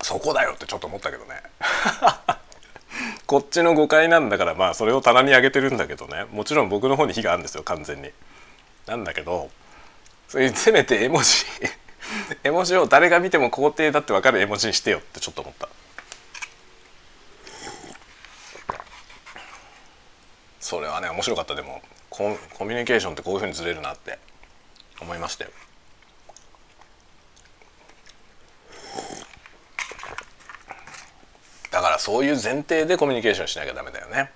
そこだよってちょっと思ったけどね。こっちの誤解なんだからまあそれを棚に上げてるんだけどね。もちろん僕の方に火があるんですよ完全に。なんだけどそういうせめて絵文字 絵文字を誰が見ても肯定だって分かる絵文字にしてよってちょっと思った。それはね面白かった。でもコミュニケーションってこういうふうにずれるなって思いましたよ。だからそういう前提でコミュニケーションしなきゃダメだよね。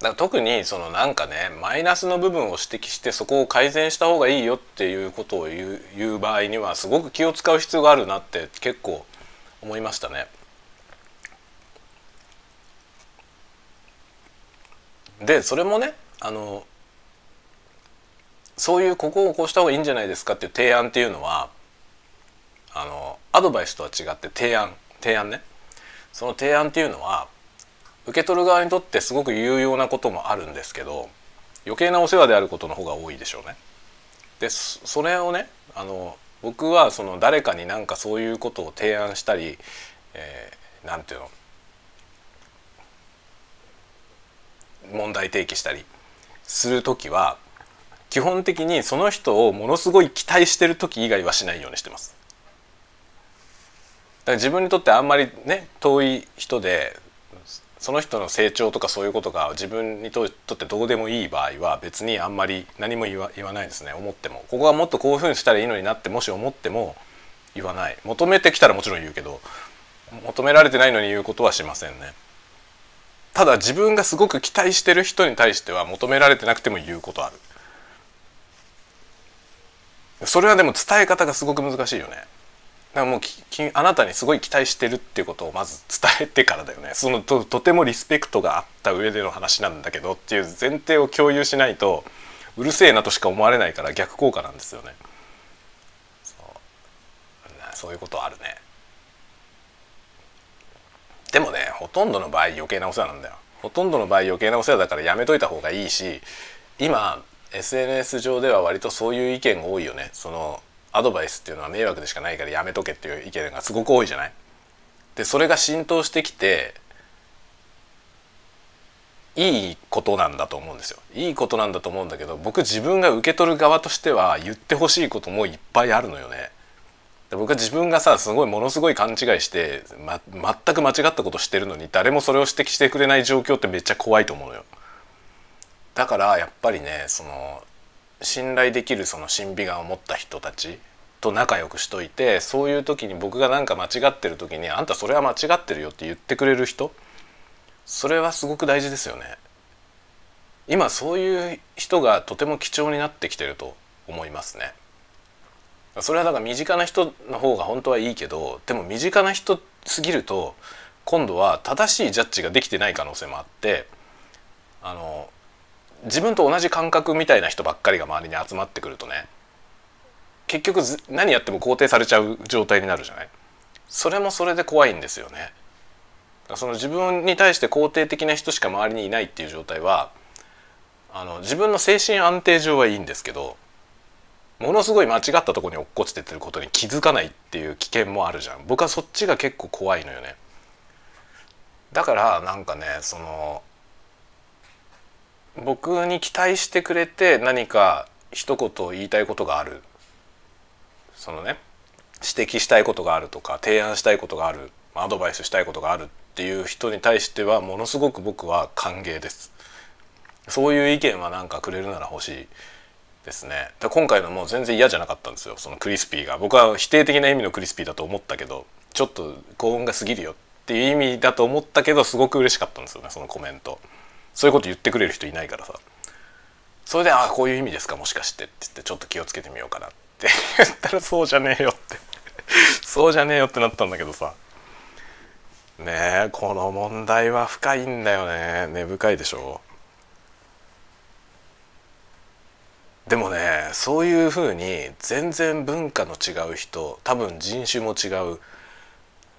だから特にそのなんかねマイナスの部分を指摘してそこを改善した方がいいよっていうことを言う言う場合にはすごく気を使う必要があるなって結構思いましたね。でそれもねあのそういうここをこうした方がいいんじゃないですかっていう提案っていうのはあのアドバイスとは違って提案提案ねその提案っていうのは受け取る側にとってすごく有用なこともあるんですけど余計なお世話であることの方が多いでしょうね。でそれをねあの僕はその誰かになんかそういうことを提案したり、えー、なんていうの問題提起したりする時は基本的にその人をものすごい期待してる時以外はしないようにしてます。だから自分にとってあんまりね遠い人でその人の成長とかそういうことが自分にとってどうでもいい場合は別にあんまり何も言わないですね。思っても。ここはもっとこういうふうにしたらいいのになってもし思っても言わない。求めてきたらもちろん言うけど求められてないのに言うことはしませんね。ただ自分がすごく期待してる人に対しては求められてなくても言うことある。それはでも伝え方がすごく難しいよね。からもうあなたにすごい期待してるっていうことをまず伝えてからだよね。そのととてもリスペクトがあった上での話なんだけどっていう前提を共有しないとうるせえなとしか思われないから逆効果なんですよね。そう。そういうことあるね。でもねほとんどの場合余計なお世話なんだよ。ほとんどの場合余計なお世話だからやめといた方がいいし今 SNS 上では割とそういう意見が多いよね。そのアドバイスっていうのは迷惑でしかないからやめとけっていう意見がすごく多いじゃない？でそれが浸透してきていいことなんだと思うんですよ。いいことなんだと思うんだけど僕自分が受け取る側としては言ってほしいこともいっぱいあるのよね。で僕は自分がさすごいものすごい勘違いして、ま、全く間違ったことしてるのに誰もそれを指摘してくれない状況ってめっちゃ怖いと思うのよ。だからやっぱりねその信頼できるその審美眼を持った人たちと仲良くしといてそういう時に僕が何か間違ってる時に「あんたそれは間違ってるよ」って言ってくれる人それはすごく大事ですよね。今そういう人がとても貴重になってきてると思いますね。それはだから身近な人の方が本当はいいけどでも身近な人すぎると今度は正しいジャッジができてない可能性もあってあの自分と同じ感覚みたいな人ばっかりが周りに集まってくるとね結局何やっても肯定されちゃう状態になるじゃない？それもそれで怖いんですよね。その自分に対して肯定的な人しか周りにいないっていう状態はあの自分の精神安定上はいいんですけどものすごい間違ったとこに落っこちててることに気づかないっていう危険もあるじゃん。僕はそっちが結構怖いのよね。だからなんかねその僕に期待してくれて何か一言言いたいことがある。そのね指摘したいことがあるとか提案したいことがあるアドバイスしたいことがあるっていう人に対してはものすごく僕は歓迎です。そういう意見はなんかくれるなら欲しいですね。今回のもう全然嫌じゃなかったんですよ。そのクリスピーが。僕は否定的な意味のクリスピーだと思ったけどちょっと高温が過ぎるよっていう意味だと思ったけどすごく嬉しかったんですよねそのコメント。そういうこと言ってくれる人いないからさ。それで「ああこういう意味ですかもしかして」って言ってちょっと気をつけてみようかなって。言ったらそうじゃねえよって。そうじゃねえよってなったんだけどさ。ねえこの問題は深いんだよね。根深いでしょ。でもねそういうふうに全然文化の違う人多分人種も違う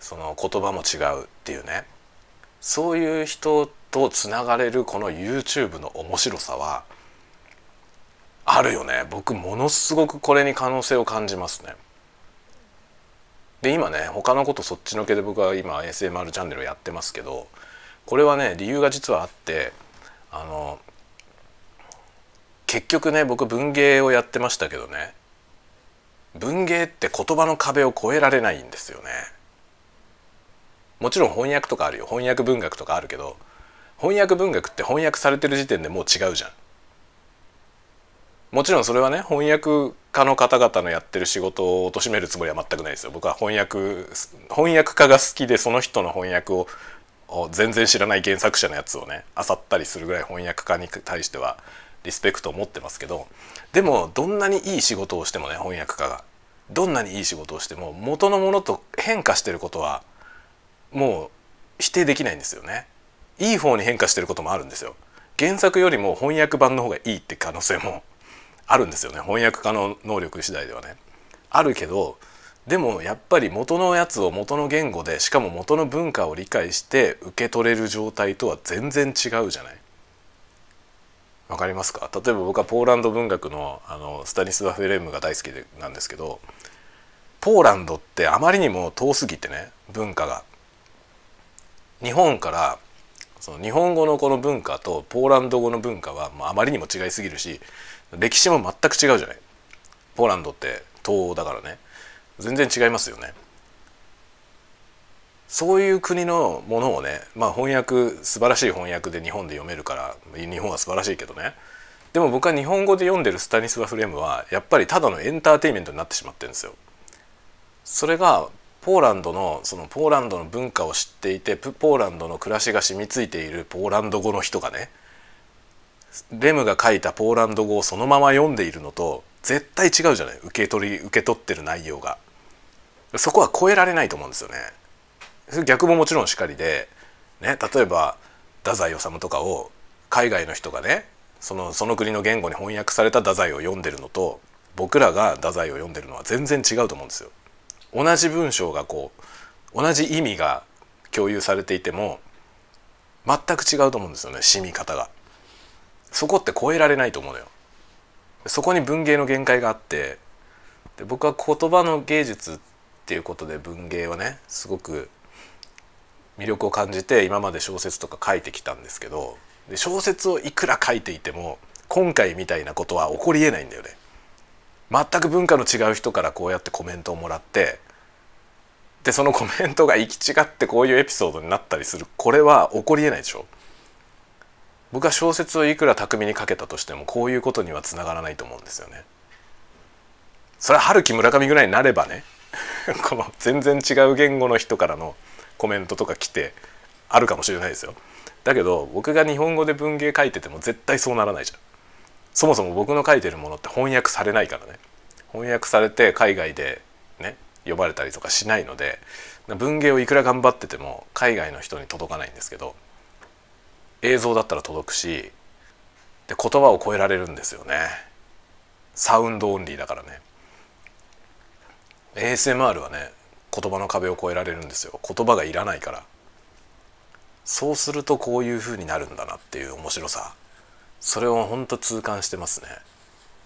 その言葉も違うっていうね。そういう人とつながれるこの YouTube の面白さはあるよね僕ものすごくこれに可能性を感じますね。で今ね他のことそっちのけで僕は今 ASMR チャンネルをやってますけどこれはね理由が実はあってあの結局ね僕文芸をやってましたけどね文芸って言葉の壁を越えられないんですよね。もちろん翻訳とかあるよ翻訳文学とかあるけど翻訳文学って翻訳されてる時点でもう違うじゃん。もちろんそれはね翻訳家の方々のやってる仕事を貶めるつもりは全くないですよ僕は翻訳翻訳家が好きでその人の翻訳を全然知らない原作者のやつをね漁ったりするぐらい翻訳家に対してはリスペクトを持ってますけどでもどんなにいい仕事をしてもね翻訳家がどんなにいい仕事をしても元のものと変化してることはもう否定できないんですよねいい方に変化してることもあるんですよ原作よりも翻訳版の方がいいって可能性も あるんですよね翻訳家の能力次第ではね。あるけどでもやっぱり元のやつを元の言語でしかも元の文化を理解して受け取れる状態とは全然違うじゃない。わかりますか？例えば僕はポーランド文学のあのスタニスワフ・エレムが大好きでなんですけどポーランドってあまりにも遠すぎてね文化が。日本からその日本語のこの文化とポーランド語の文化は、まあ、あまりにも違いすぎるし歴史も全く違うじゃない。ポーランドって東欧だからね。全然違いますよね。そういう国のものをねまあ翻訳素晴らしい翻訳で日本で読めるから日本は素晴らしいけどね。でも僕は日本語で読んでるスタニスワ・フレームはやっぱりただのエンターテインメントになってしまってるんですよ。それがポーランドのそのポーランドの文化を知っていてポーランドの暮らしが染みついているポーランド語の人がねレムが書いたポーランド語をそのまま読んでいるのと絶対違うじゃない？受け取り受け取ってる内容が。そこは超えられないと思うんですよね。逆ももちろんしかりで、ね、例えば太宰治とかを海外の人がねそのその国の言語に翻訳された太宰を読んでるのと僕らが太宰を読んでるのは全然違うと思うんですよ。同じ文章がこう同じ意味が共有されていても全く違うと思うんですよね染み方が。そこって超えられないと思うのよ。そこに文芸の限界があってで僕は言葉の芸術っていうことで文芸はねすごく魅力を感じて今まで小説とか書いてきたんですけどで小説をいくら書いていても今回みたいなことは起こりえないんだよね。全く文化の違う人からこうやってコメントをもらってでそのコメントが行き違ってこういうエピソードになったりするこれは起こりえないでしょ。僕は小説をいくら巧みに書けたとしてもこういうことにはつながらないと思うんですよね。それは春樹村上ぐらいになればね この全然違う言語の人からのコメントとか来てあるかもしれないですよ。だけど僕が日本語で文芸書いてても絶対そうならないじゃん。そもそも僕の書いてるものって翻訳されないからね。翻訳されて海外でね呼ばれたりとかしないので文芸をいくら頑張ってても海外の人に届かないんですけど映像だったら届くしで言葉を超えられるんですよね。サウンドオンリーだからね。ASMR はね言葉の壁を越えられるんですよ。言葉がいらないから。そうするとこういう風になるんだなっていう面白さ。それをほんと痛感してますね。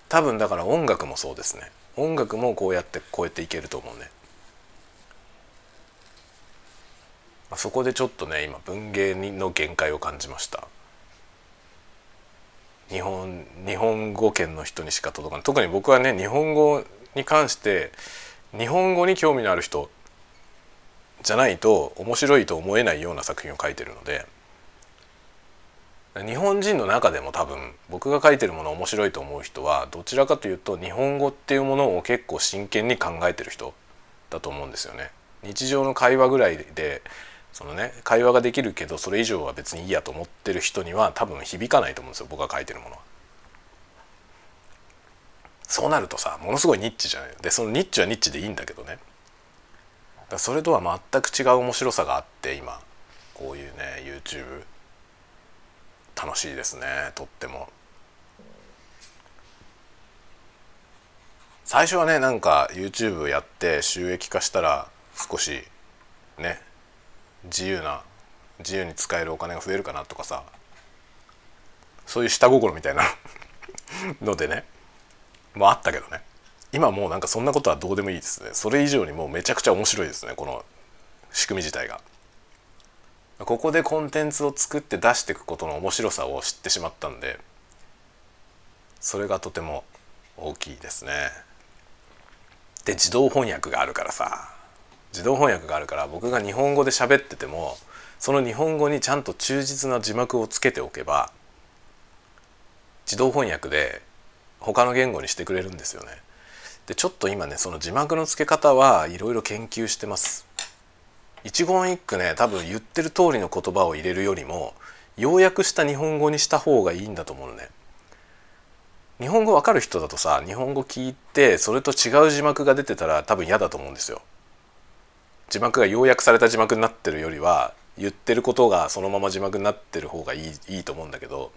多分だから音楽もそうですね。音楽もこうやって超えていけると思うね。そこでちょっとね今文芸の限界を感じました。日本日本語圏の人にしか届かない。特に僕はね日本語に関して日本語に興味のある人じゃないと面白いと思えないような作品を書いてるので日本人の中でも多分僕が書いてるもの面白いと思う人はどちらかというと日本語っていうものを結構真剣に考えてる人だと思うんですよね。日常の会話ぐらいでそのね会話ができるけどそれ以上は別にいいやと思ってる人には多分響かないと思うんですよ僕が書いてるものは。そうなるとさものすごいニッチじゃない？でそのニッチはニッチでいいんだけどねそれとは全く違う面白さがあって今こういうね YouTube 楽しいですねとっても。最初はねなんか YouTube やって収益化したら少しね自由な自由に使えるお金が増えるかなとかさ。そういう下心みたいな のでね。もあったけどね。今もうなんかそんなことはどうでもいいですね。それ以上にもうめちゃくちゃ面白いですねこの仕組み自体が。ここでコンテンツを作って出していくことの面白さを知ってしまったんでそれがとても大きいですねで自動翻訳があるからさ自動翻訳があるから僕が日本語で喋っててもその日本語にちゃんと忠実な字幕をつけておけば自動翻訳で他の言語にしてくれるんですよね。でちょっと今ねその字幕の付け方はいろいろ研究してます。一言一句ね多分言ってる通りの言葉を入れるよりも要約した日本語にした方がいいんだと思うね。日本語わかる人だとさ日本語聞いてそれと違う字幕が出てたら多分嫌だと思うんですよ。字幕が要約された字幕になってるよりは言ってることがそのまま字幕になってる方がいいいいと思うんだけど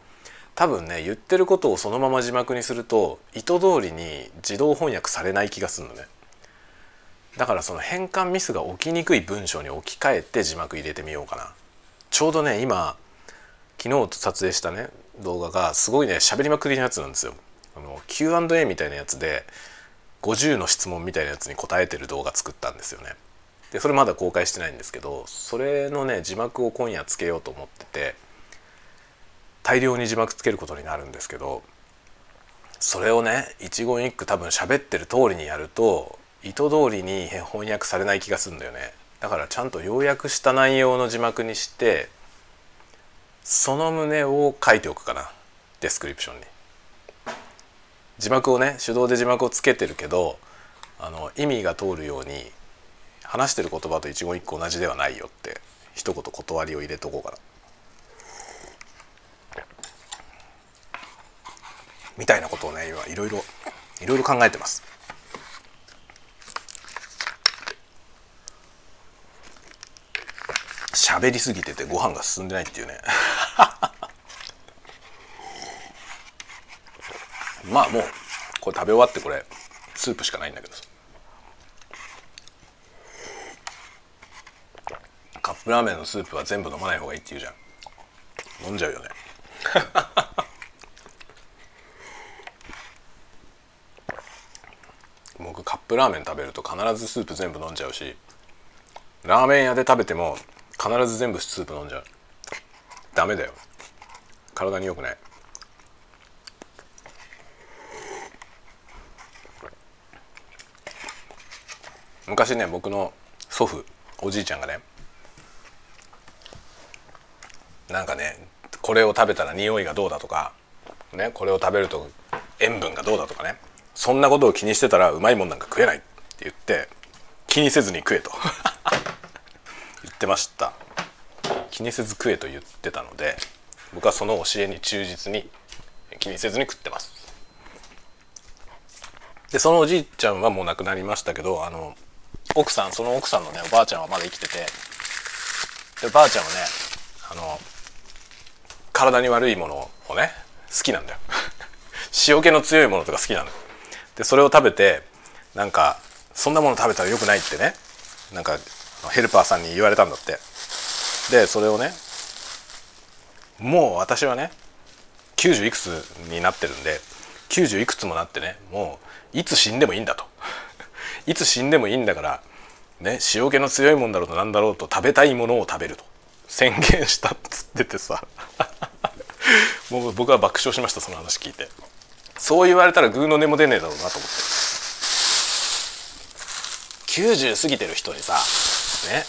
多分ね言ってることをそのまま字幕にすると意図通りに自動翻訳されない気がするのねだからその変換ミスが起きにくい文章に置き換えて字幕入れてみようかな。ちょうどね今昨日撮影したね動画がすごいね喋りまくりのやつなんですよ。あの Q&A みたいなやつで50の質問みたいなやつに答えてる動画作ったんですよね。でそれまだ公開してないんですけどそれのね字幕を今夜つけようと思ってて大量に字幕つけることになるんですけどそれをね一言一句多分喋ってる通りにやると意図通りに翻訳されない気がするんだよね。だからちゃんと要約した内容の字幕にしてその旨を書いておくかな。description に。字幕をね手動で字幕をつけてるけどあの意味が通るように話してる言葉と一言一句同じではないよって一言断りを入れとこうかな。みたいなことをね今いろいろいろいろ考えてます。喋りすぎててご飯が進んでないっていうね。まあもうこれ食べ終わってこれスープしかないんだけどさ。カップラーメンのスープは全部飲まない方がいいって言うじゃん。飲んじゃうよね。僕カップラーメン食べると必ずスープ全部飲んじゃうしラーメン屋で食べても必ず全部スープ飲んじゃう。ダメだよ。体に良くない。昔ね僕の祖父おじいちゃんがねなんかねこれを食べたら匂いがどうだとかねこれを食べると塩分がどうだとかねそんなことを気にしてたらうまいもんなんか食えないって言って気にせずに食えと。ってました。気にせず食えと言ってたので僕はその教えに忠実に気にせずに食ってます。でそのおじいちゃんはもう亡くなりましたけどあの奥さんその奥さんのねおばあちゃんはまだ生きててでばあちゃんはねあの体に悪いものをね好きなんだよ。塩気の強いものとか好きなのでそれを食べてなんかそんなもの食べたらよくないってねなんかヘルパーさんに言われたんだって。でそれをねもう私はね90いくつになってるんで90いくつもなってねもういつ死んでもいいんだと。いつ死んでもいいんだからね塩気の強いもんだろうとなんだろうと食べたいものを食べると。宣言したっつっててさ。もう僕は爆笑しましたその話聞いて。そう言われたらグーの音も出ねえだろうなと思って。90過ぎてる人にさね。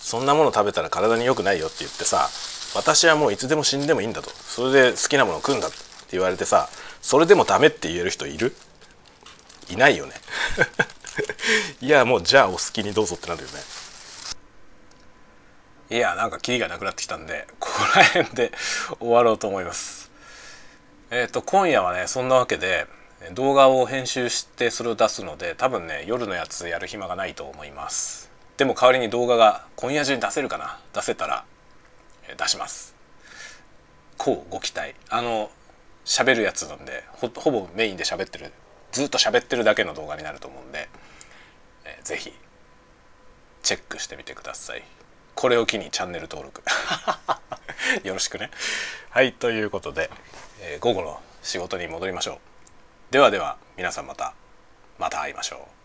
そんなもの食べたら体に良くないよって言ってさ私はもういつでも死んでもいいんだと。それで好きなものを食うんだって言われてさそれでもダメって言える人いる？いないよね。いやもうじゃあお好きにどうぞってなるよね。いやなんかキリがなくなってきたんでここら辺で終わろうと思います。えっ、ー、と今夜はねそんなわけで動画を編集してそれを出すので多分ね夜のやつやる暇がないと思います。でも代わりに動画が今夜中に出せるかな？出せたら出します。こうご期待。あの喋るやつなんでほほぼメインで喋ってるずっと喋ってるだけの動画になると思うんで、えー、ぜひチェックしてみてください。これを機にチャンネル登録。よろしくね。はいということで、えー、午後の仕事に戻りましょう。ではでは皆さんまたまた会いましょう。